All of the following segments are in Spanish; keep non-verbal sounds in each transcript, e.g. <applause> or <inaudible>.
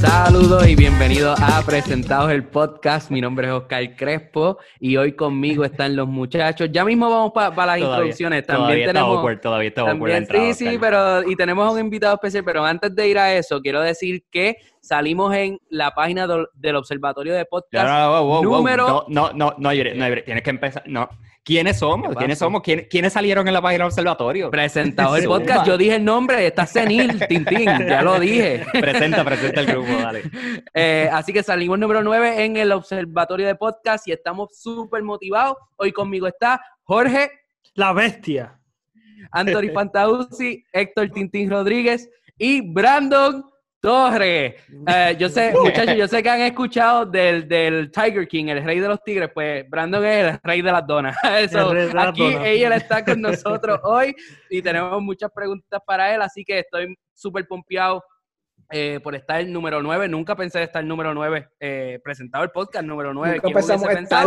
Saludos y bienvenidos a Presentados el Podcast. Mi nombre es Oscar Crespo y hoy conmigo están los muchachos. Ya mismo vamos para las introducciones. También todavía tenemos. está awkward, todavía está awkward la también- entrada, sí, sí, pero y tenemos un invitado especial. Pero antes de ir a eso, quiero decir que salimos en la página do- del Observatorio de No, Podcast. no, no, No, no, no, no, no llores. Tienes que empezar. No. ¿Quiénes somos? ¿Qué ¿Quiénes somos? ¿Quién- ¿Quiénes salieron en la página del observatorio? Presentado el <laughs> podcast. Yo dije el nombre, está senil, <laughs> Tintín, ya lo dije. presenta, presenta el grupo, dale. <laughs> Eh, así que salimos número 9 en el Observatorio de Podcast y estamos súper motivados. Hoy conmigo está Jorge, La bestia. Anthony Fantausi, Héctor Tintín Rodríguez y Brandon Torres. Eh, yo sé, <laughs> muchachos, yo sé que han escuchado del, del Tiger King, el rey de los tigres, pues Brandon es el rey de las donas. So, <laughs> El rey de las aquí donas. ella está con <laughs> nosotros hoy y tenemos muchas preguntas para él, así que estoy súper pompeado eh, por estar el número 9. Nunca pensé estar el número 9, eh, presentado el podcast número 9. Nunca pensamos estar.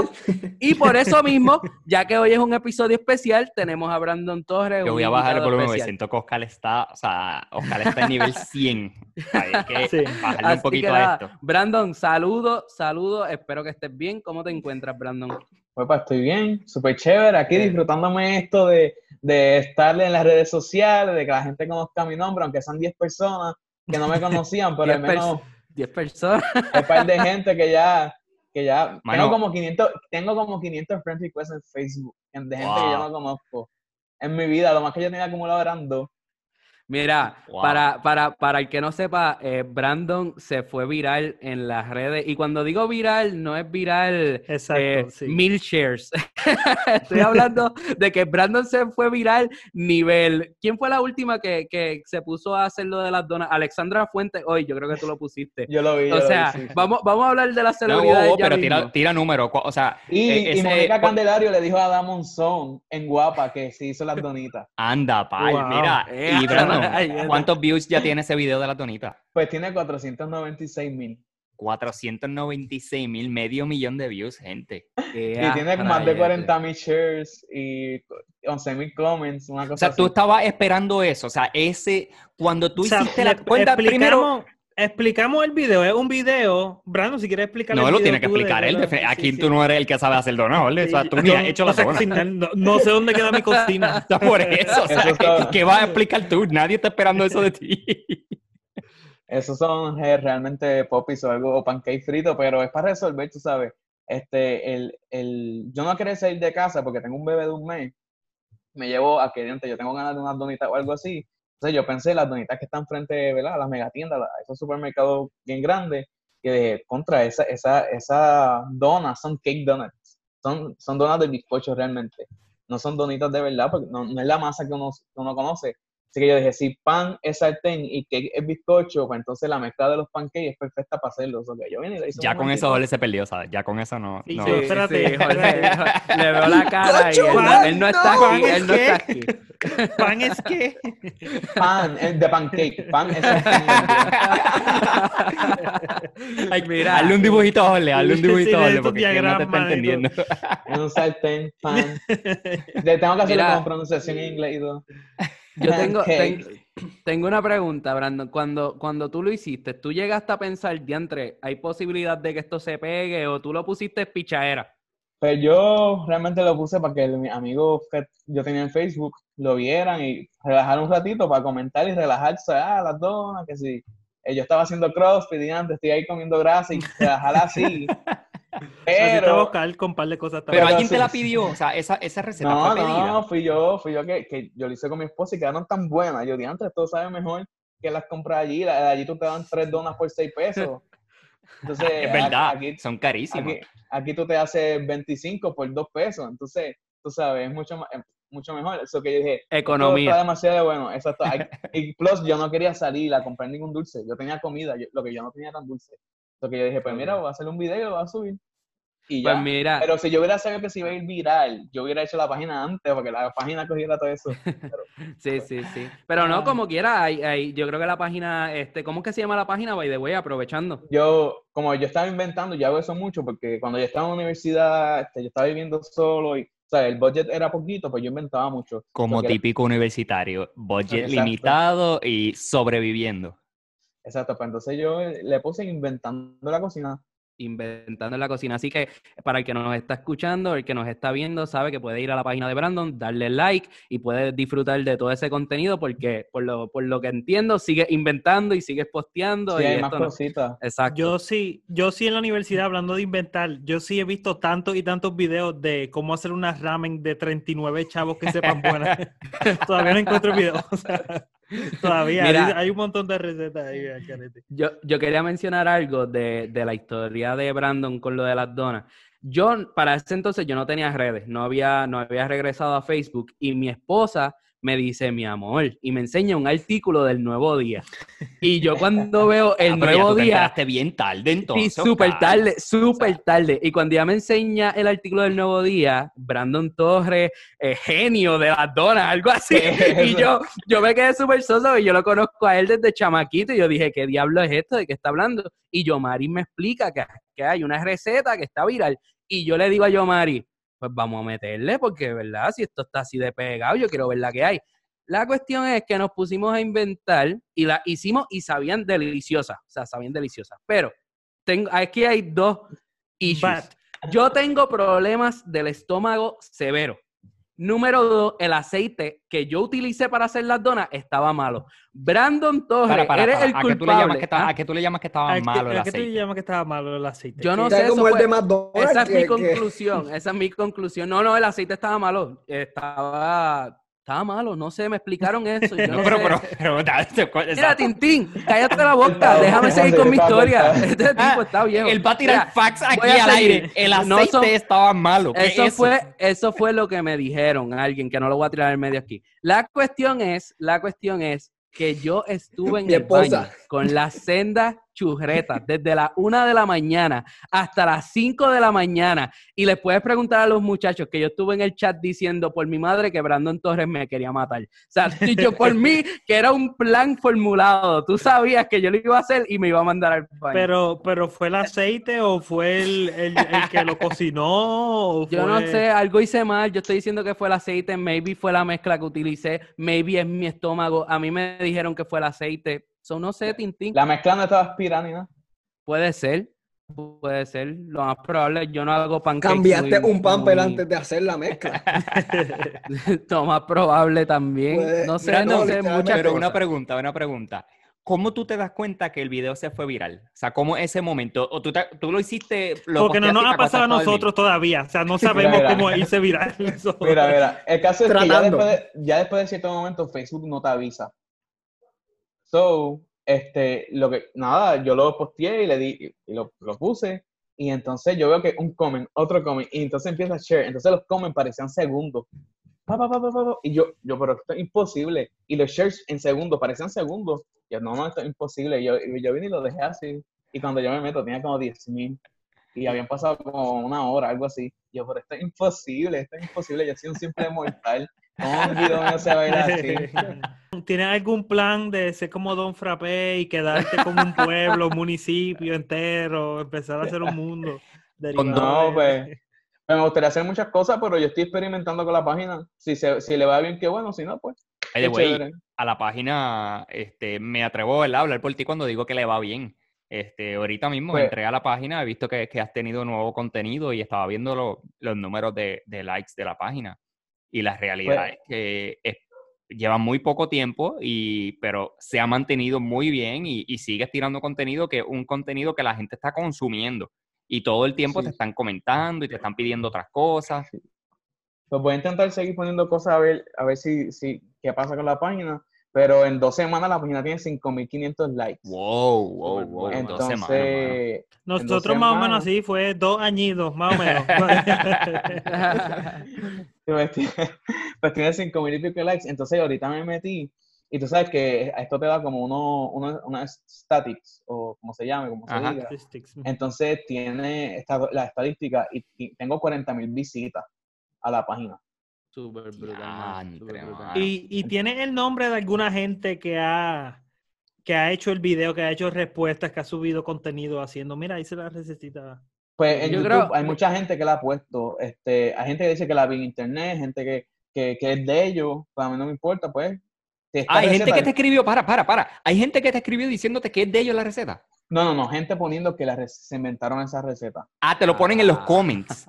Y por eso <laughs> mismo, ya que hoy es un episodio especial, tenemos a Brandon Torres. Yo voy a bajar el volumen especial. siento que Oscar está, o sea, Oscar está en nivel <laughs> 100. Hay que Sí. bajarle Así un poquito que a esto. Brandon, saludo, saludo. Espero que estés bien. ¿Cómo te encuentras, Brandon? Pues, pues, estoy bien, súper chévere, aquí Eh. disfrutándome esto de, de estar en las redes sociales, de que la gente conozca mi nombre, aunque son 10 personas que no me conocían, <laughs> pero al 10 menos 10 personas. un par de gente que ya, que ya, Mano. tengo como 500, tengo como 500 friend requests en Facebook, de gente que yo no conozco. En mi vida, lo más que yo tenía acumulado eran dos. Mira, Wow. para, para, para el que no sepa, eh, Brandon se fue viral en las redes. Y cuando digo viral, no es viral Exacto, eh, sí. mil shares. <laughs> <laughs> Estoy hablando de que Brandon se fue viral nivel. ¿Quién fue la última que, que se puso a hacer lo de las donas? Alexandra Fuentes, hoy, yo creo que tú lo pusiste. Yo lo vi. O vi, sea, sí, vamos, vamos a hablar de las No, celebridades. wow, wow, ya pero tira, tira número. O sea, Y, y ese- Mónica Candelario le dijo a Damon Zone en Guapa que se hizo las donitas. anda, pal, Wow. mira. Eh, <laughs> Y Brandon, ¿cuántos views ya tiene ese video de la tonita? Pues tiene 496 mil. 496 mil, medio millón de views, gente. <laughs> Y tiene más de rayete. 40 mil shares y 11 mil comments, una cosa O sea, tú estabas esperando eso. O sea, ese, cuando tú O sea, hiciste le- la cuenta, primero. explicamos, el video. Es un video. Brandon, si quieres explicar No el lo tiene que explicar él. sí, Aquí sí. tú no eres el que sabe hacer donas, ¿vale? O sea, tú ni has hecho no la cocinar, no, no sé dónde queda mi cocina. <laughs> O sea, por eso, o sea, Eso ¿qué vas a explicar tú? Nadie está esperando eso de ti. Esos son eh, realmente popis o algo, o pancake frito, pero es para resolver, tú sabes. Este, el, el, yo no quería salir de casa porque tengo un bebé de un mes. Me llevo a que yo tengo ganas de unas donitas o algo así. Entonces yo pensé las donitas que están frente ¿verdad? a las megatiendas, a esos supermercados bien grandes, que de contra esa, esa, esa donas son cake donuts. Son, son donas de bizcocho realmente. No son donitas de verdad, porque no, no es la masa que uno, que uno conoce. Así que yo dije, si pan es sartén y cake es bizcocho, pues entonces la mezcla de los pancakes es perfecta para hacerlo. O sea, que yo vine y le hice un Ya con eso Jorge se perdió, ¿sabes? Ya con eso no. Sí, no. sí, espérate, Jorge, espérate. le veo la <laughs> cara y él, no- Pan, él no está no, aquí, ¿es él no qué? está aquí. <laughs> Pan es que. Pan, es de pancake. Pan es sartén. Ay, <laughs> Mira. hazle un dibujito a Jorge, hazle un Sí, dibujito a Jorge, porque ¿quién no te está entendiendo. En un sartén, pan. Le tengo que hacerlo Mira. con pronunciación en inglés y todo. Yo <laughs> tengo, Pancake. ten- tengo una pregunta, Brandon. Cuando, cuando tú lo hiciste, ¿tú llegaste a pensar, diantre, hay posibilidad de que esto se pegue o tú lo pusiste pichaera? Pues yo realmente lo puse para que mis amigos que yo tenía en Facebook lo vieran y relajar un ratito para comentar y relajarse. Ah, las donas, que sí. Eh, Yo estaba haciendo crossfit y antes estoy ahí comiendo grasa y relajar así. <laughs> <laughs> Pero, buscar con un par de cosas Pero también. alguien te la pidió, o sea, esa, esa receta no, fue pedida. no, fui yo, fui yo que, que yo lo hice con mi esposa y quedaron tan buenas. Yo dije, antes esto sabe mejor que las compras allí. La- Allí tú te dan tres donas por seis pesos. <laughs> Entonces, Es verdad, aquí, son carísimas. aquí, aquí tú te haces 25 por dos pesos. Entonces, tú sabes, es mucho, es mucho mejor. Eso que yo dije, esto está Economía. demasiado bueno. Exacto. <laughs> Y plus, yo no quería salir a comprar ningún dulce. Yo tenía comida, yo- lo que yo no tenía eran dulce. Lo que yo dije, pues mira, voy a hacer un video y lo voy a subir. Y ya. Pues mira, Pero si yo hubiera sabido que se iba a ir viral, yo hubiera hecho la página antes, porque la página cogiera todo eso. <laughs> sí, sí, sí. Pero no, como quiera, hay, hay- yo creo que la página, este, ¿cómo es que se llama la página? By the way, aprovechando. Yo, como yo estaba inventando, yo hago eso mucho, porque cuando yo estaba en la universidad, este, yo estaba viviendo solo y sea, el budget era poquito, pues yo inventaba mucho. Como típico universitario, budget Exacto. limitado y sobreviviendo. Exacto, pues entonces yo le puse inventando la cocina. inventando en la cocina. Así que para el que nos está escuchando, el que nos está viendo, sabe que puede ir a la página de Brandon, darle like y puede disfrutar de todo ese contenido porque por lo, por lo que entiendo, sigues inventando y sigues posteando. Sí, y hay más no- cositas. Exacto. Yo sí, yo sí en la universidad, hablando de inventar, yo sí he visto tantos y tantos videos de cómo hacer una ramen de 39 chavos que sepan <laughs> buenas. <laughs> todavía no encuentro videos. <laughs> todavía Mira. hay, un montón de recetas ahí. Yo, yo quería mencionar algo de, de la historia de Brandon con lo de las donas. Yo, para ese entonces, yo no tenía redes, no había, no había regresado a Facebook y mi esposa me dice, mi amor, y me enseña un artículo del Nuevo Día. Y yo cuando veo el <laughs> Ah, ya Nuevo te Día, enteraste bien tarde entonces. Sí, súper tarde, súper tarde. Y cuando ella me enseña el artículo del Nuevo Día, Brandon Torres, eh, genio de las donas, algo así. <laughs> Y yo, yo me quedé súper soso y yo lo conozco a él desde chamaquito. Y yo dije, ¿qué diablo es esto? ¿De qué está hablando? Y Yomari me explica que, que hay una receta que está viral. Y yo le digo a Yomari, pues vamos a meterle, porque, ¿verdad? Si esto está así de pegado, yo quiero ver la que hay. La cuestión es que nos pusimos a inventar y la hicimos y sabían deliciosas, o sea, sabían deliciosas. Pero tengo, aquí hay dos issues. But, Yo tengo problemas del estómago severo. Número dos, el aceite que yo utilicé para hacer las donas estaba malo. Brandon Torres, Para, para, eres para. el ¿A, qué tú le llamas culpable. que estaba- ¿ah? ¿A qué tú le llamas que estaba ¿a qué- malo el a qué tú aceite? llamas que estaba malo el aceite? Yo no sé, como eso el de fue- McDonald's. Esa es mi que- conclusión, esa es mi conclusión. No, no, el aceite estaba malo. Estaba, estaba malo, no sé, me explicaron eso. Yo no, No, pero, sé. pero, pero, <laughs> cu- Mira. Tintín, cállate la boca, déjame seguir con mi historia. <laughs> Este tipo está viejo. Él va a tirar Mira, facts aquí a al aire. El No aceite son- estaba malo. ¿Qué Eso es fue, eso fue lo que me dijeron alguien, que no lo voy a tirar en medio aquí. La cuestión es, la cuestión es que yo estuve en Mi el esposa. baño con las sendas churretas desde la una de la mañana hasta las 5 de la mañana y les puedes preguntar a los muchachos que yo estuve en el chat diciendo por mi madre que Brandon Torres me quería matar. O sea, <laughs> yo por mí que era un plan formulado. Tú sabías que yo lo iba a hacer y me iba a mandar al baño. Pero, pero ¿fue el aceite o fue el, el- el que lo cocinó? <laughs> Yo no sé, algo hice mal. Yo estoy diciendo que fue el aceite, maybe fue la mezcla que utilicé, maybe es mi estómago. A mí me dijeron que fue el aceite. So, no sé, Tintín. La mezcla no estaba aspirando nada. Puede ser, puede ser. Lo más probable, yo no hago pancakes. Cambiaste muy- un pamper muy- antes de hacer la mezcla. <laughs> Lo más probable también. Puede- no sé, Mira, no, no, sé, muchas Pero cosas. una pregunta, una pregunta. ¿Cómo tú te das cuenta que el video se fue viral? O sea, ¿cómo ese momento? ¿O tú, te- tú lo hiciste? Lo Porque no nos ha pasado a nosotros todavía. O sea, no sabemos mira. cómo irse viral. eso. <laughs> Mira, mira, el caso es que ya Tratando. después, de, ya después de cierto momento Facebook no te avisa. So, este, lo que, nada, yo lo posteé y le di, y lo, lo puse, y entonces yo veo que un comment, otro comment, y entonces empieza a share, entonces los comments parecían segundos. Pa, pa, pa, y yo, yo, pero esto es imposible. Y los shares en segundos, parecían segundos. Yo, no, no, esto es imposible. Y yo, yo vine y lo dejé así. Y cuando yo me meto, tenía como 10.000 y habían pasado como una hora, algo así. Y yo, pero esto es imposible, esto es imposible. Yo soy un simple mortal. ¿Cómo un video mío se va a ir así? <laughs> ¿Tienes algún plan de ser como Don Frappé y quedarte como un pueblo, un municipio entero, empezar a hacer un mundo? derivado No, pues, me gustaría hacer muchas cosas, pero yo estoy experimentando con la página. Si, se, si le va bien, qué bueno. Si no, pues, a la página, este, me atrevo ¿verdad? a hablar por ti cuando digo que le va bien. Este, ahorita mismo Pues- entré a la página, he visto que, que has tenido nuevo contenido y estaba viendo lo- los números de, de likes de la página. Y la realidad Pues- es que es- lleva muy poco tiempo, y, pero se ha mantenido muy bien y, y sigues tirando contenido que es un contenido que la gente está consumiendo. Y todo el tiempo Sí. te están comentando y te están pidiendo otras cosas. Pues voy a intentar seguir poniendo cosas a ver, a ver si, si qué pasa con la página. Pero en dos semanas la página tiene 5.500 likes. Wow, wow, wow. bueno. dos semanas, mano. Entonces, Nosotros más o menos semanas. así, fue dos añidos, más o menos. <laughs> <laughs> <laughs> pues tiene, pues tiene 5.000 y pico de likes. Entonces ahorita me metí y tú sabes que esto te da como uno, uno, unas statics o como se llame, como se Ajá. diga. Entonces tiene esta, la estadística y, y tengo 40.000 visitas a la página. Súper brutal. súper brutal. ¿Y, y tienes el nombre de alguna gente que ha, que ha hecho el video, que ha hecho respuestas, que ha subido contenido haciendo, mira, hice la recetita. Pues en Yo YouTube creo- hay mucha gente que la ha puesto. Este, hay gente que dice que la vi en internet, gente que, que, que es de ellos. Pues a mí no me importa, pues. Si Hay gente que te escribió, para, para, para. Hay gente que te escribió diciéndote que es de ellos la receta. No, no, no, gente poniendo que la rec- se inventaron esa receta. Ah, te lo ponen en los comments.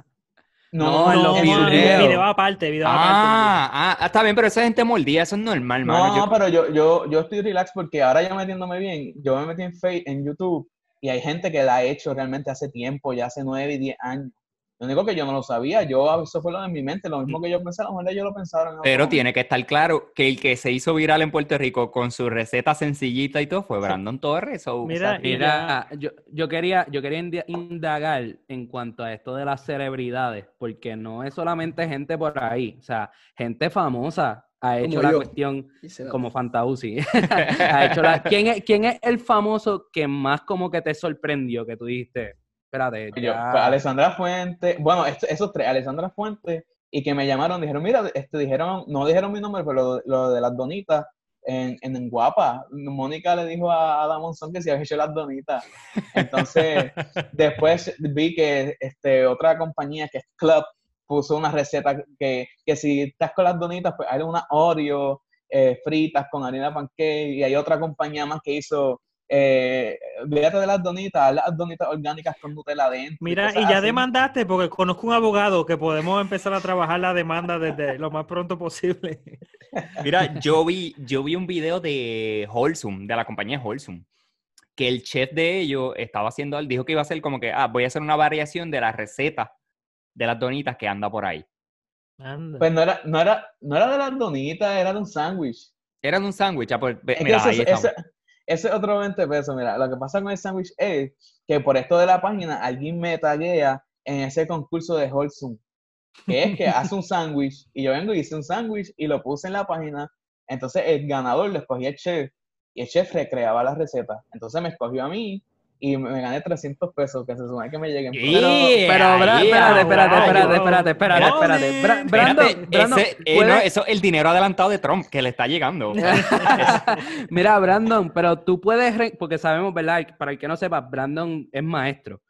No, en los no, videos. Video aparte, video aparte. Ah, ah, ah, está bien, pero esa gente mordida, eso es normal, hermano. No, Yo- pero yo, yo, yo estoy relax porque ahora ya metiéndome bien, yo me metí en Face, en YouTube, y hay gente que la ha hecho realmente hace tiempo, ya hace 9 y 10 años. Lo único que yo no lo sabía, yo eso fue lo de mi mente, lo mismo que yo pensaba, a lo mejor ellos lo pensaron. Pero tiene que estar claro que el que se hizo viral en Puerto Rico con su receta sencillita y todo fue Brandon Torres. Mira, Mira, yo, yo quería, yo quería indagar en cuanto a esto de las celebridades, porque no es solamente gente por ahí, o sea, gente famosa ha hecho Como la yo. cuestión se como Fantausi. <laughs> ha hecho la- ¿Quién, es, ¿Quién es el famoso que más como que te sorprendió, que tú dijiste, espérate, Yo, ya... pues, Alessandra Fuente, bueno, est- esos tres, Alessandra Fuente, y que me llamaron, dijeron, mira, este, dijeron, no dijeron mi nombre, pero lo, lo de las donitas en, en, en Guapa, Mónica le dijo a Adam Monzón que si había hecho las donitas. Entonces, <laughs> después vi que este, otra compañía que es Club puso una receta que, que si estás con las donitas, pues hay una Oreo eh, fritas con harina de pancake, y hay otra compañía más que hizo eh, olvídate de las donitas, las donitas orgánicas con Nutella adentro. Mira, cosas y ya así. demandaste, porque conozco un abogado que podemos empezar a trabajar la demanda desde lo más pronto posible. Mira, yo vi, yo vi un video de Wholesome, de la compañía Wholesome, que el chef de ellos estaba haciendo, él dijo que iba a hacer como que, ah, voy a hacer una variación de la receta de las donitas que anda por ahí. Anda. Pues no era, no, era, no era de las donitas, era de un sándwich. Era de un sándwich, ah, pues, Es mira, ese, ahí ese- ese es otro 20 pesos. Mira, lo que pasa con el sándwich es que por esto de la página alguien me taguea en ese concurso de Wholesome. Que es que hace un <laughs> sándwich y yo vengo y hice un sándwich y lo puse en la página. Entonces el ganador lo escogía el chef y el chef recreaba la receta. Entonces me escogió a mí y me gané 300 pesos, que se supone que me lleguen. Yeah, Pero, pero, Bra- yeah, espérate, espérate, espérate, espérate, espérate, espérate. Bra- Brandon, Espérate, Brandon, ese- eh, ¿puedes- no, eso es el dinero adelantado de Trump que le está llegando. <laughs> Mira, Brandon, pero tú puedes, porque sabemos, ¿verdad? Para el que no sepa, Brandon es maestro.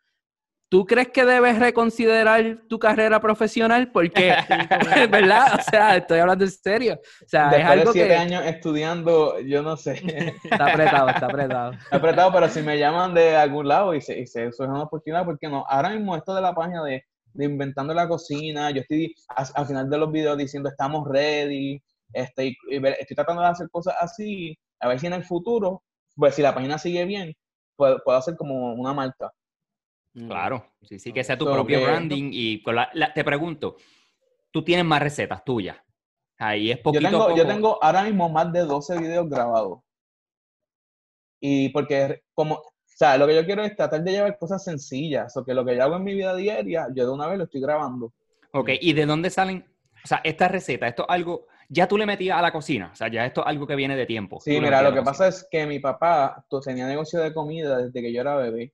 ¿Tú crees que debes reconsiderar tu carrera profesional? Porque, <laughs> ¿verdad? O sea, estoy hablando en serio. O sea, es Después de algo siete que años estudiando, yo no sé. está apretado, está apretado. <laughs> apretado, pero si me llaman de algún lado y se, y se eso es una oportunidad, ¿por qué no? Ahora mismo esto de la página de, de inventando la cocina, yo estoy al final de los videos diciendo estamos ready, este, y- estoy tratando de hacer cosas así, a ver si en el futuro, pues si la página sigue bien, puedo, puedo hacer como una marca. Claro, sí, sí, que sea tu So propio que- branding. Y con la- la- te pregunto, ¿tú tienes más recetas tuyas? Ahí es Yo poquito a tengo, poco. yo tengo ahora mismo más de 12 videos grabados. Y porque como, o sea, lo que yo quiero es tratar de llevar cosas sencillas, o que lo que yo hago en mi vida diaria, yo de una vez lo estoy grabando. Ok, ¿y de dónde salen? O sea, esta receta, esto es algo, ya tú le metías a la cocina, o sea, ya esto es algo que viene de tiempo. Sí, mira, lo que cocina. pasa es que mi papá tú, tenía negocio de comida desde que yo era bebé.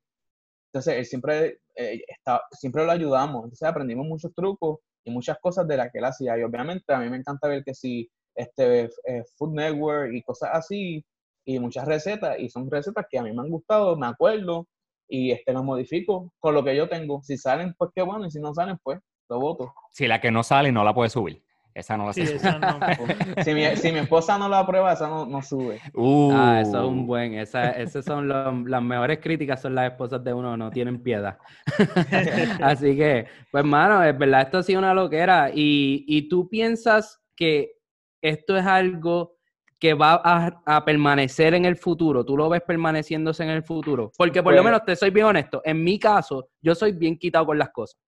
Entonces, él siempre, eh, está- siempre lo ayudamos. Entonces, aprendimos muchos trucos y muchas cosas de las que él hacía. Y obviamente, a mí me encanta ver que si este eh, Food Network y cosas así, y muchas recetas, y son recetas que a mí me han gustado, me acuerdo, y este las modifico con lo que yo tengo. Si salen, pues qué bueno, y si no salen, pues lo voto. Si la que no sale, no la puedes subir. Esa no la Sí, esa no. <laughs> Si mi, si mi esposa no la aprueba, esa no, no sube. Uh, Ah, eso es un buen, esa, esas son los- las mejores críticas, son las esposas de uno, no tienen piedad. <laughs> Así que, pues, mano, es verdad, esto ha sido una loquera. Y, y tú piensas que esto es algo que va a, a permanecer en el futuro, tú lo ves permaneciéndose en el futuro. Porque por lo Pues- menos te soy bien honesto, en mi caso, yo soy bien quitado con las cosas.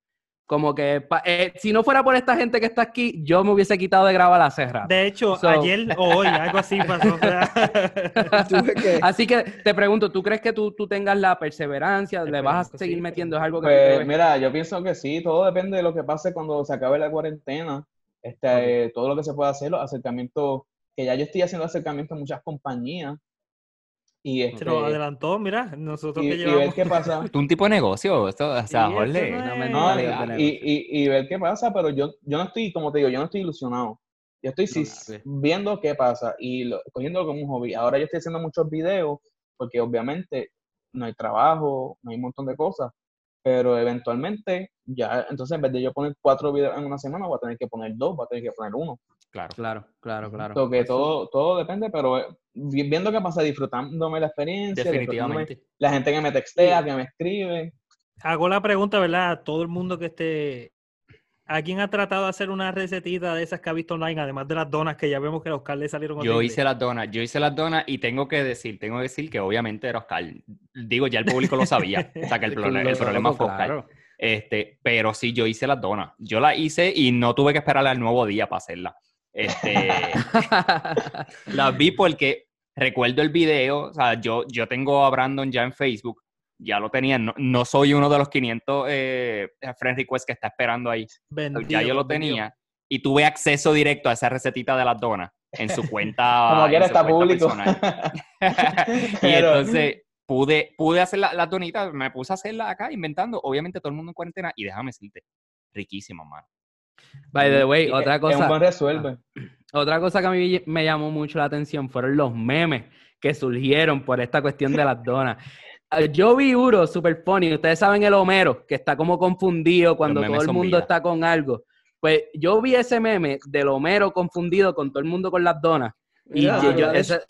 Como que eh, si no fuera por esta gente que está aquí, yo me hubiese quitado de grabar la cerra. De hecho, So- ayer o hoy, <laughs> algo así pasó. <laughs> Así que te pregunto, ¿tú crees que tú, tú tengas la perseverancia? ¿Le vas a seguir sí. metiendo? ¿Es algo que Pues mira, yo pienso que sí, todo depende de lo que pase cuando se acabe la cuarentena. Este, todo lo que se pueda hacer, los acercamientos, que ya yo estoy haciendo acercamientos a muchas compañías. Y, este, Se nos adelantó, mira, nosotros y, que y ver llevamos. qué pasa. <laughs> Tú un tipo de negocio, esto, o sea, Jorge. no es- No, de y, negocio. y- y ver qué pasa, pero yo, yo no estoy, como te digo, yo no estoy ilusionado. Yo estoy sí, sí. viendo qué pasa y lo, cogiéndolo como un hobby. Ahora yo estoy haciendo muchos videos porque obviamente no hay trabajo, no hay un montón de cosas. pero eventualmente ya, entonces en vez de yo poner cuatro videos en una semana, voy a tener que poner dos, voy a tener que poner uno. Claro. Claro, claro, claro. So que todo, todo depende, pero eh, vi- viendo qué pasa, disfrutándome la experiencia, Definitivamente. la gente que me textea, que me escribe. Hago la pregunta, ¿verdad? A todo el mundo que esté. ¿A quién ha tratado de hacer una recetita de esas que ha visto online, además de las donas que ya vemos que a Oscar le salieron Yo hice las donas, yo hice las donas y tengo que decir, tengo que decir que obviamente era Oscar. Digo, ya el público lo sabía. <laughs> O sea, que el problema fue Oscar. Claro. Este, pero sí, yo hice las donas. Yo las hice y no tuve que esperar al nuevo día para hacerlas. Este, <laughs> las vi porque recuerdo el video, o sea, yo, yo tengo a Brandon ya en Facebook, ya lo tenía, no, no soy uno de los 500 eh, friend requests que está esperando ahí, ya yo lo tenía y tuve acceso directo a esa recetita de las donas en su cuenta. <laughs> Como quiera está público. personal. <laughs> y Pero- entonces pude, pude hacer la- las donitas, me puse a hacerlas acá inventando, obviamente todo el mundo en cuarentena y déjame decirte, riquísimas, mano. By the way, Y otra un cosa. buen resuelve. Otra cosa que a mí me llamó mucho la atención fueron los memes que surgieron por esta cuestión de las donas. Ah, Yo vi uno super funny. Ustedes saben el Homero, que está como confundido cuando todo el mundo vida. está con algo. Pues yo vi ese meme del Homero confundido con todo el mundo con las donas. Y Mira, yo- yo- ese-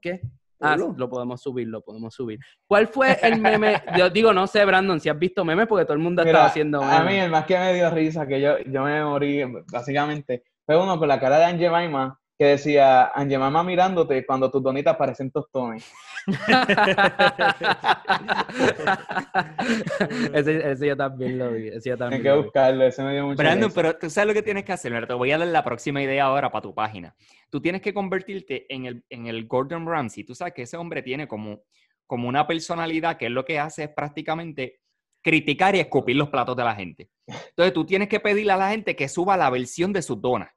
¿Qué? Ah, lo podemos subir, lo podemos subir. ¿Cuál fue el meme? <laughs> Yo digo, no sé, Brandon, si has visto memes, porque todo el mundo estaba haciendo a mí memes. el más que me dio risa, que yo, yo me morí, básicamente, fue uno con la cara de Angie Maima, que decía, Angie Maima mirándote cuando tus donitas parecen tostones. <laughs> ese, ese yo también lo vi. Ese yo Hay también que lo vi. buscarlo, ese me dio mucha Brandon, pero tú sabes lo que tienes que hacer. Mira, te voy a dar la próxima idea ahora para tu página. Tú tienes que convertirte en el, en el Gordon Ramsay. Tú sabes que ese hombre tiene como, como una personalidad que él lo que hace es prácticamente criticar y escupir los platos de la gente. Entonces tú tienes que pedirle a la gente que suba la versión de sus donas.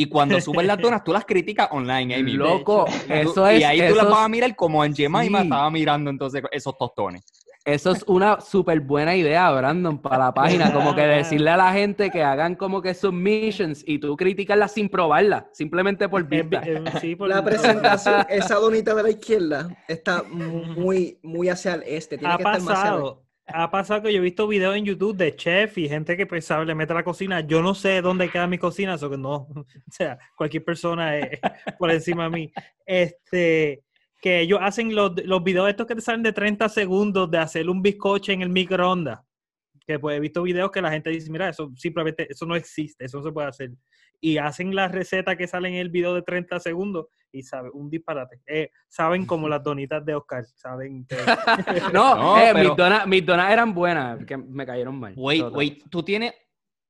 Y cuando <laughs> suben las donas, tú las criticas online. Loco, Tú- eso es. y ahí tú las vas a mirar como Angemaima Sí. estaba mirando entonces esos tostones. Eso es una súper buena idea, Brandon, para la página. Como que <laughs> decirle a la gente que hagan como que submissions y tú criticarlas sin probarlas, simplemente por vista. sí, por- La presentación, <laughs> esa donita de la izquierda está muy, muy hacia el este. Tiene ha que estar más hacia el pasado. Ha pasado que yo he visto videos en YouTube de chef y gente que pues sabe, le mete a la cocina. Yo no sé dónde queda mi cocina, eso que no. <laughs> O sea, cualquier persona es por encima de mí. Este, que ellos hacen los, los videos estos que te salen de 30 segundos de hacer un bizcocho en el microondas. Que pues he visto videos que la gente dice, mira, eso simplemente, eso no existe, eso no se puede hacer. Y hacen la receta que sale en el video de 30 segundos y sabe, un disparate. Eh, saben como las donitas de Oscar, saben que... <laughs> <laughs> No, No, eh, pero- mis, donas, mis donas eran buenas, que me cayeron mal. Wait, Total. wait, tú tienes,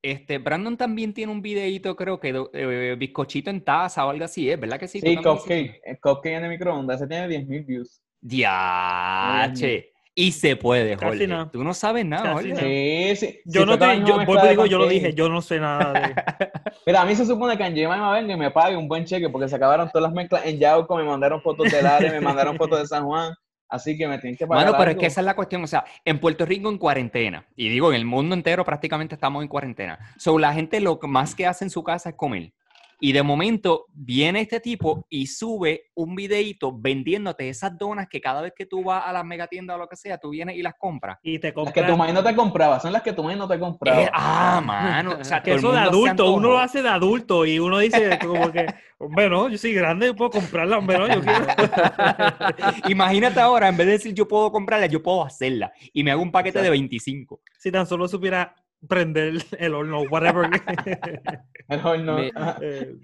este, Brandon también tiene un videíto, creo que, de, eh, bizcochito en taza o algo así, ¿es verdad que sí? ¿Tú Sí, Cupcake, el Cupcake en el microondas, ese tiene 10.000 views. Diache. Y se puede, Casi Jorge. nada. Tú no sabes nada, Casi Jorge. nada. Sí, sí. Yo no te, yo, digo, yo lo dije, yo no sé nada de. <laughs> Mira, a mí se supone que en Jemima venga y me pague un buen cheque porque se acabaron todas las mezclas en Yauco, me mandaron fotos del área, me mandaron fotos de San Juan, así que me tienen que pagar Mano, pero es que esa es la cuestión. O sea, en Puerto Rico en cuarentena, y digo, en el mundo entero prácticamente estamos en cuarentena. So, la gente lo que más que hace en su casa es comer. Y de momento viene este tipo y sube un videito vendiéndote esas donas que cada vez que tú vas a las megatiendas o lo que sea, tú vienes y las compras. Y te Las compras. que tu maíz no te compraba, son las que tu maíz no te compraba. Eh, ah, mano. O sea, <laughs> que eso de adulto, uno lo hace de adulto y uno dice como que, bueno, yo soy grande, yo puedo comprarla, hombre, no, yo quiero. <laughs> Imagínate ahora, en vez de decir yo puedo comprarla, yo puedo hacerla. Y me hago un paquete de 25. si tan solo supiera prender el horno, whatever. <laughs> El horno. Mi- Ajá. Eh,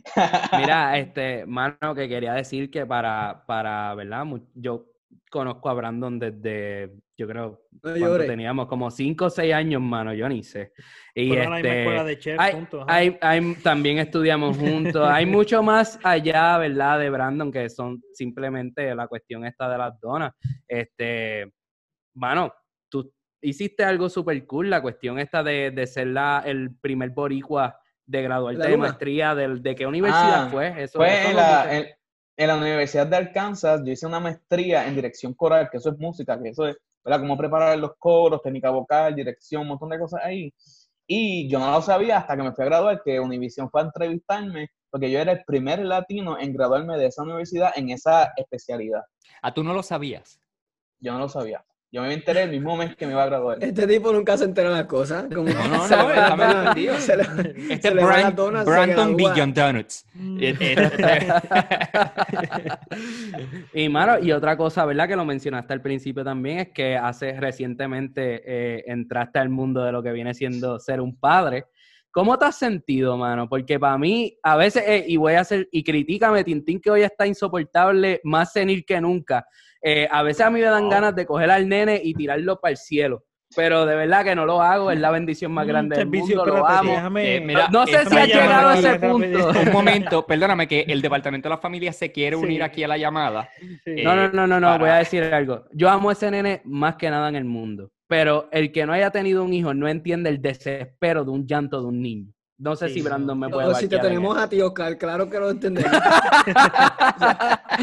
Mira, este, mano, que quería decir que para, para, ¿verdad? Yo conozco a Brandon desde, yo creo, No cuando teníamos como 5 o 6 años, mano, yo ni sé. Y misma este, escuela de chef hay, juntos. ajá. hay- hay- también estudiamos juntos. Hay <laughs> mucho más allá, ¿verdad? De Brandon, que son simplemente la cuestión esta de las donas. Este, mano, tú hiciste algo súper cool, la cuestión esta de, de ser la, el primer boricua de graduarte La de maestría, del, ¿de qué universidad Ah, fue? Eso, Fue eso en la, en, en la Universidad de Arkansas, yo hice una maestría en dirección coral, que eso es música, que eso es, ¿verdad? Cómo preparar los coros, técnica vocal, dirección, un montón de cosas ahí. Y yo no lo sabía hasta que me fui a graduar, que Univision fue a entrevistarme, porque yo era el primer latino en graduarme de esa universidad en esa especialidad. Ah, tú no lo sabías. Yo no lo sabía. Yo me enteré el mismo mes que me iba a graduar. Este tipo nunca se entera de las cosas. Como No, no, se no, está medio le- Este se es Brand- Brandon. Beyond Donuts. Mm. Eh, eh, <laughs> Y mano, y otra cosa, ¿verdad? Que lo mencionaste al principio también, es que hace recientemente eh, entraste al mundo de lo que viene siendo ser un padre. ¿Cómo te has sentido, mano? Porque para mí, a veces, eh, y voy a hacer, y critícame, Tintín, que hoy está insoportable, más senil que nunca. Eh, a veces a mí me dan ganas de coger al nene y tirarlo para el cielo. Pero de verdad que no lo hago, es la bendición más Mm, grande del servicio, mundo, lo amo. déjame- Eh, mira, No sé esa si ha llamada llegado a aquí, ese rápido. punto. Un <laughs> momento, perdóname que el departamento de la familia se quiere unir Sí. aquí a la llamada. Sí. No, no, no, no, no, para- voy a decir algo. Yo amo a ese nene más que nada en el mundo. Pero el que no haya tenido un hijo no entiende el desespero de un llanto de un niño. No sé Sí, si. Brandon me puede si te tenemos a ti, Oscar, claro que lo entendemos. <laughs>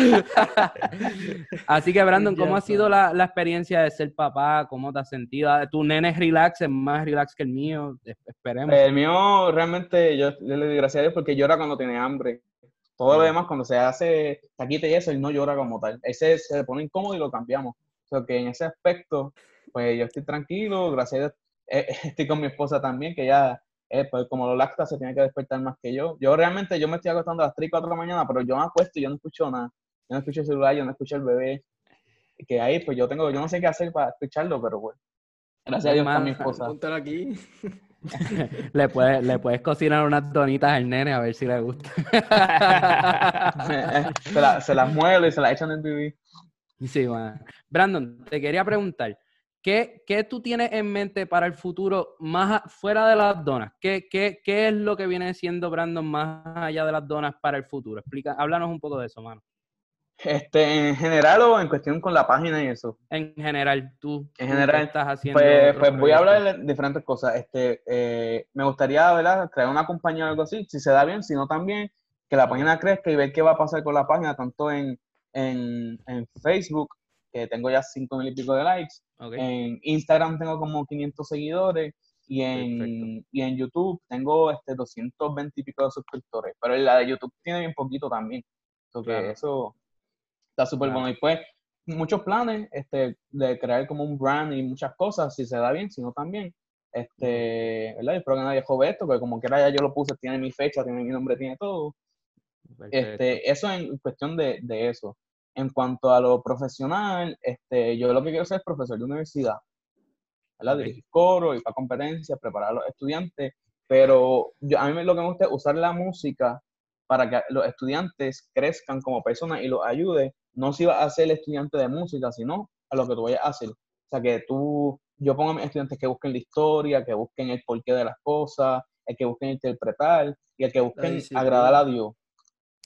Así que, Brandon, ¿cómo ha sido la, la experiencia de ser papá? ¿Cómo te has sentido? Ah, Tu nene es relax, es más relax que el mío. Es- Esperemos. El mío realmente yo, yo le doy gracias a Dios porque llora cuando tiene hambre. Todo lo demás, cuando se hace taquita y eso, él no llora como tal. Ese se pone incómodo y lo cambiamos. O sea que en ese aspecto, pues yo estoy tranquilo, gracias a Dios. eh, <laughs> estoy con mi esposa también, que ya, eh, pues como lo lacta, se tiene que despertar más que yo. Yo realmente, yo me estoy acostando a las 3 y 4 de la mañana, pero yo me acuesto y yo no escucho nada. Yo no escucho el celular, yo no escucho el bebé. Que ahí, pues yo tengo, yo no sé qué hacer para escucharlo, pero bueno. Gracias a Dios por mi esposa. Aquí. <laughs> Le, puedes, le puedes cocinar unas donitas al nene a ver si le gusta. <laughs> se, la- se las mueve y se las echan en TV. Sí, man. Brandon, te quería preguntar, ¿qué, qué tú tienes en mente para el futuro más a- fuera de las donas? ¿Qué, qué, qué es lo que viene siendo Brandon más allá de las donas para el futuro? Explica, háblanos un poco de eso, mano. Este, en general o en cuestión con la página y eso. En general, tú, En general, estás haciendo. Pues, pues voy a hablar de diferentes cosas. Este, eh, me gustaría, ¿verdad? Crear una compañía o algo así, si se da bien, si no también, que la página crezca y ver qué va a pasar con la página, tanto en, en, en Facebook, que tengo ya cinco mil y pico de likes, Ok. en Instagram tengo como 500 seguidores y en, y en YouTube tengo este 220 y pico de suscriptores, pero la de YouTube tiene bien poquito también. Que Claro. eso está súper Claro. bueno. Y pues, muchos planes este, de crear como un brand y muchas cosas, si se da bien, si no también. Este, ¿verdad? Espero que nadie jode esto, porque como quiera ya yo lo puse, tiene mi fecha, tiene mi nombre, tiene todo. Perfecto. Este, eso en cuestión de, de eso. En cuanto a lo profesional, este, yo lo que quiero ser es profesor de universidad. ¿verdad? Dirigir coro, ir para competencias, preparar a los estudiantes. Pero yo, a mí lo que me gusta es usar la música para que los estudiantes crezcan como personas y los ayude, no si vas a ser estudiante de música, sino a lo que tú vayas a hacer. O sea, que tú, yo pongo a mis estudiantes que busquen la historia, que busquen el porqué de las cosas, el que busquen interpretar y el que busquen agradar a Dios.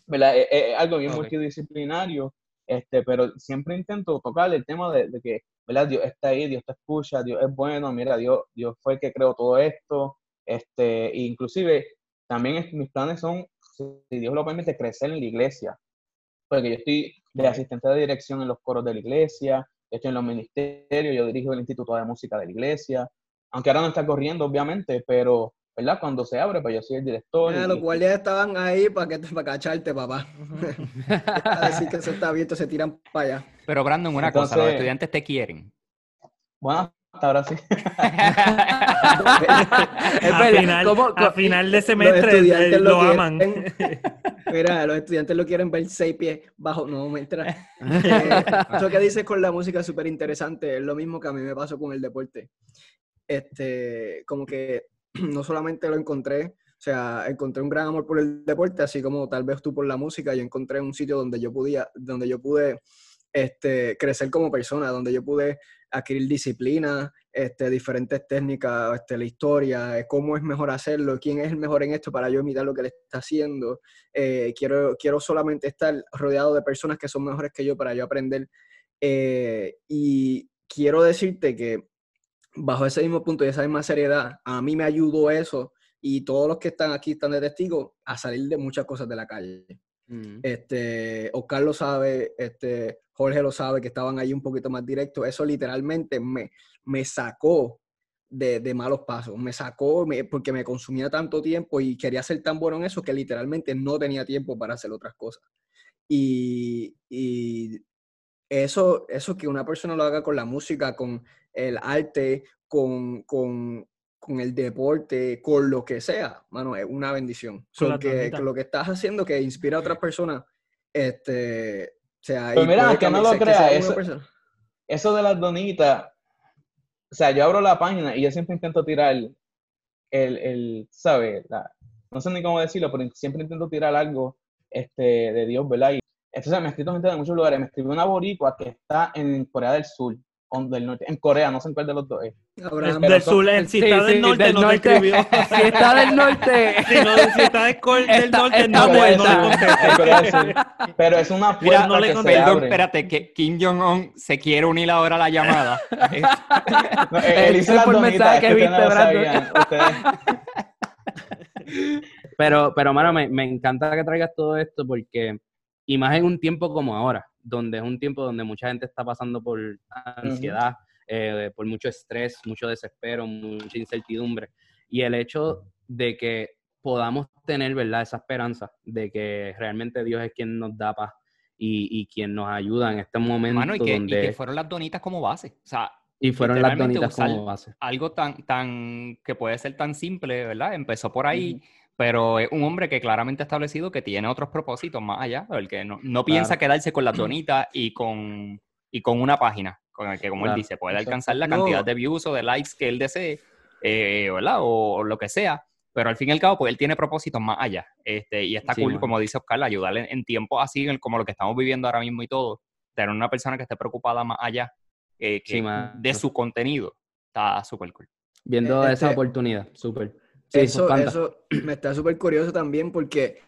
¿Verdad? Es, es- algo bien multidisciplinario, este, pero siempre intento tocar el tema de, de que, ¿verdad? Dios está ahí, Dios te escucha, Dios es bueno, mira, Dios, Dios fue el que creó todo esto, este, inclusive también es- mis planes son, si Dios lo permite, crecer en la iglesia, porque yo estoy de asistente de dirección en los coros de la iglesia, estoy en los ministerios, yo dirijo el Instituto de Música de la iglesia, aunque ahora no está corriendo, obviamente, pero, ¿verdad? Cuando se abre, pues yo soy el director. Mira, y- los guardias estaban ahí para que para cacharte, papá. <laughs> A decir que eso está abierto, se tiran para allá. Pero Brandon, una cosa, los estudiantes te quieren. Bueno, hasta ahora sí. <laughs> <laughs> Es a, verdad, final, ¿cómo- a final de Los semestre estudiantes eh, lo, quieren- aman. Mira, los estudiantes lo quieren ver seis pies bajo. No, me entra. Eh, eso que dices con la música es súper interesante. Es lo mismo que a mí me pasó con el deporte. Este, como que <clears throat> no solamente lo encontré, o sea, encontré un gran amor por el deporte, así como tal vez tú por la música, yo encontré un sitio donde yo podía, donde yo pude este, crecer como persona, donde yo pude adquirir disciplina, este, diferentes técnicas, este, la historia, eh, cómo es mejor hacerlo, quién es el mejor en esto para yo imitar lo que él está haciendo. Eh, quiero, quiero solamente estar rodeado de personas que son mejores que yo para yo aprender. Eh, y quiero decirte que bajo ese mismo punto y esa misma seriedad, a mí me ayudó eso y todos los que están aquí están de testigo a salir de muchas cosas de la calle. Mm. Este, Oscar lo sabe, este, Jorge lo sabe, que estaban ahí un poquito más directos. Eso literalmente me, me sacó de, de malos pasos, me sacó me- porque me consumía tanto tiempo y quería ser tan bueno en eso que literalmente no tenía tiempo para hacer otras cosas. Y, y eso, eso que una persona lo haga con la música, con el arte, con, con, con el deporte, con lo que sea, mano, es una bendición. So que, lo que estás haciendo que inspira a otras personas, este, o sea, Pero mira, que no lo que crea, sea una eso-. Eso de las donitas, o sea, yo abro la página y yo siempre intento tirar el, el, ¿sabes? No sé ni cómo decirlo, pero siempre intento tirar algo este, de Dios, ¿verdad? Y entonces me ha escrito gente de muchos lugares. Me escribió una boricua que está en Corea del Sur, o del norte, en Corea, no sé en cuál de los dos es. Abraham, del son- sur, si Sí, está del norte, del no norte. te escribió. <laughs> Si está del norte. Si, no, si está del, norte, está no, le- Sur. Pero es una Mira, puerta no le que. Perdón, espérate, que Kim Jong-un se quiere unir ahora a la llamada. <laughs> No, él hizo donitas, mensaje que viste, <laughs> Pero, pero, mano, me, me encanta que traigas todo esto porque, y más en un tiempo como ahora, donde es un tiempo donde mucha gente está pasando por ansiedad, eh, por mucho estrés, mucho desespero, mucha incertidumbre. Y el hecho de que podamos tener, ¿verdad?, esa esperanza de que realmente Dios es quien nos da paz y, y quien nos ayuda en este momento Mano, y que, y donde... que fueron las donitas como base. O sea, y fueron las donitas como base. algo tan, tan, que puede ser tan simple, ¿verdad? Empezó por ahí, pero es un hombre que claramente ha establecido que tiene otros propósitos más allá, el que no, no piensa quedarse con las donitas y con, y con una página, con el que, como Claro, él dice, puede alcanzar la No. cantidad de views o de likes que él desee, eh, ¿verdad? O, o lo que sea. Pero al fin y al cabo, pues él tiene propósitos más allá. Este, y está Sí, cool, como dice Oscar, ayudarle en, en tiempos así, en- como lo que estamos viviendo ahora mismo y todo, tener una persona que esté preocupada más allá eh, que Sí, de su contenido. Está súper cool. Viendo Eh, esa este- oportunidad, súper. Sí, eso, eso <clears throat> me está súper curioso también porque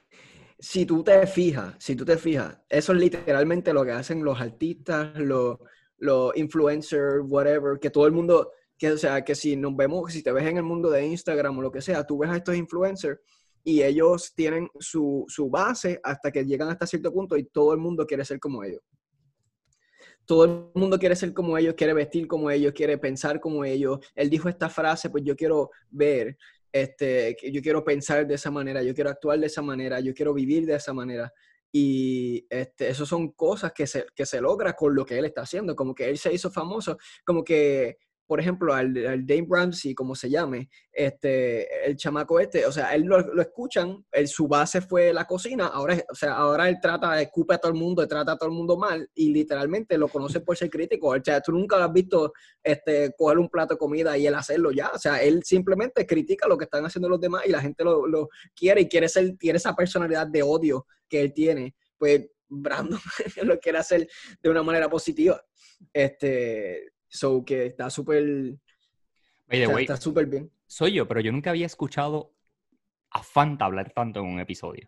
si tú te fijas, si tú te fijas, eso es literalmente lo que hacen los artistas, los, los influencers, whatever, que todo el mundo, que o sea, que si nos vemos, si te ves en el mundo de Instagram o lo que sea, tú ves a estos influencers y ellos tienen su, su base hasta que llegan hasta cierto punto y todo el mundo quiere ser como ellos. Todo el mundo quiere ser como ellos, quiere vestir como ellos, quiere pensar como ellos. Él dijo esta frase, pues yo quiero ver este, yo quiero pensar de esa manera, yo quiero actuar de esa manera, yo quiero vivir de esa manera. Y este, eso son cosas que se, que se logra con lo que él está haciendo, como que él se hizo famoso, como que, por ejemplo, al, al Dave Ramsey, como se llame, este, el chamaco este, o sea, él lo, lo escuchan, él, su base fue la cocina, ahora, o sea, ahora él trata, escupe a todo el mundo, trata a todo el mundo mal, y literalmente lo conoce por ser crítico, o sea, tú nunca lo has visto este, coger un plato de comida y él hacerlo ya. O sea, él simplemente critica lo que están haciendo los demás y la gente lo, lo quiere y quiere ser, tiene esa personalidad de odio que él tiene. Pues Brandon <laughs> lo quiere hacer de una manera positiva. Este, so que está súper, está súper bien. soy yo, pero yo nunca había escuchado a Fanta hablar tanto en un episodio.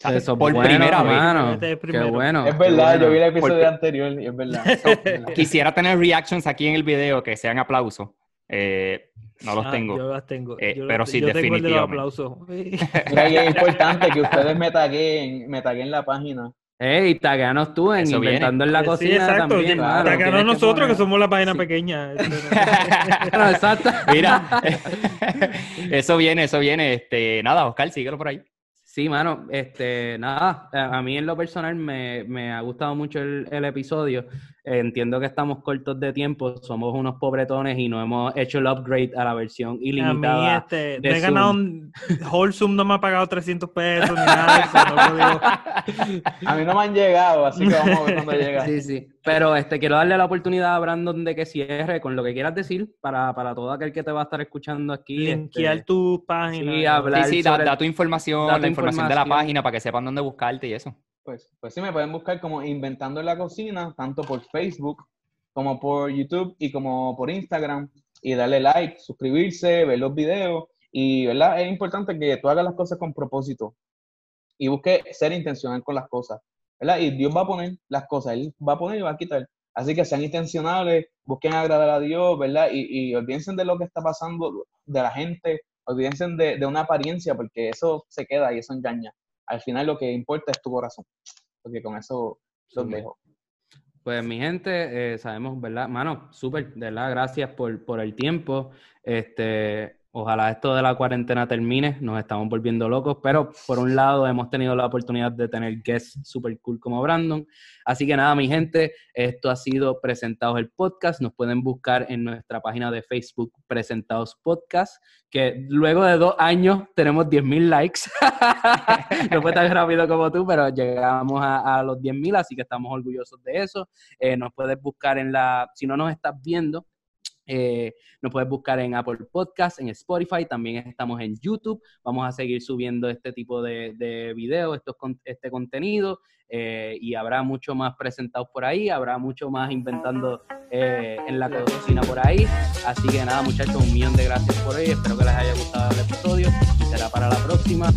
Eso por bueno, primera vez. mano. Este es Qué bueno. Es qué verdad, yo bueno. vi el episodio anterior y es verdad. <laughs> Quisiera tener reactions aquí en el video que sean aplausos. Eh, no los Ah, tengo. Yo las tengo. Eh, yo pero sí, yo tengo el de los definitivamente. aplausos. Mira, y es importante que ustedes me taguen, me taguen la página. Ey, tagueanos tú en Eso viene. Inventando en la Sí, Cocina exacto. también, claro. nosotros que somos la página Sí. pequeña. <laughs> Bueno, exacto. Mira, <laughs> eso viene, eso viene. Este, nada, Oscar, síguelo por ahí. Sí, mano, este, nada, a a mí en lo personal me, me ha gustado mucho el, el episodio. Entiendo que estamos cortos de tiempo, somos unos pobretones y no hemos hecho el upgrade a la versión a mí, ilimitada. este, de he ganado un... Wholesome no me ha pagado 300 pesos ni nada de eso. No podido- A mí no me han llegado, así que vamos a ver cuando <laughs> llega. Sí, sí. Pero este, quiero darle la oportunidad a Brandon de que cierre con lo que quieras decir para, para todo aquel que te va a estar escuchando aquí. linkear este, tu página. sí, hablar Sí, sí, da, tu información, da tu la información de la información. página para que sepan dónde buscarte y eso. Pues, pues sí, me pueden buscar como Inventando en la Cocina, tanto por Facebook como por YouTube y como por Instagram. Y darle like, suscribirse, ver los videos. Y, ¿verdad? Es importante que tú hagas las cosas con propósito y busque ser intencional con las cosas, ¿verdad? Y Dios va a poner las cosas, Él va a poner y va a quitar. Así que sean intencionales, busquen agradar a Dios, ¿verdad? Y, y olvídense de lo que está pasando de la gente, olvídense de, de una apariencia, porque eso se queda y eso engaña. Al final lo que importa es tu corazón. Porque con eso los Sí. dejo. Pues mi gente, eh, sabemos, ¿verdad? Mano, súper, de verdad, gracias por, por el tiempo. Este, Ojalá esto de la cuarentena termine, nos estamos volviendo locos, pero por un lado hemos tenido la oportunidad de tener guests super cool como Brandon. Así que nada, mi gente, esto ha sido Presentados el Podcast. Nos pueden buscar en nuestra página de Facebook Presentados Podcast, que luego de dos años tenemos 10.000 likes. <laughs> no fue tan rápido como tú, pero llegamos a, los 10.000, así que estamos orgullosos de eso. Eh, nos puedes buscar en la, si no nos estás viendo, eh, nos puedes buscar en Apple Podcast, en Spotify, también estamos en YouTube. Vamos a seguir subiendo este tipo de, de videos, este contenido, eh, y habrá mucho más presentados por ahí, habrá mucho más inventando eh, en la cocina por ahí. Así que nada, muchachos, un millón de gracias por hoy. Espero que les haya gustado el episodio. Será para la próxima.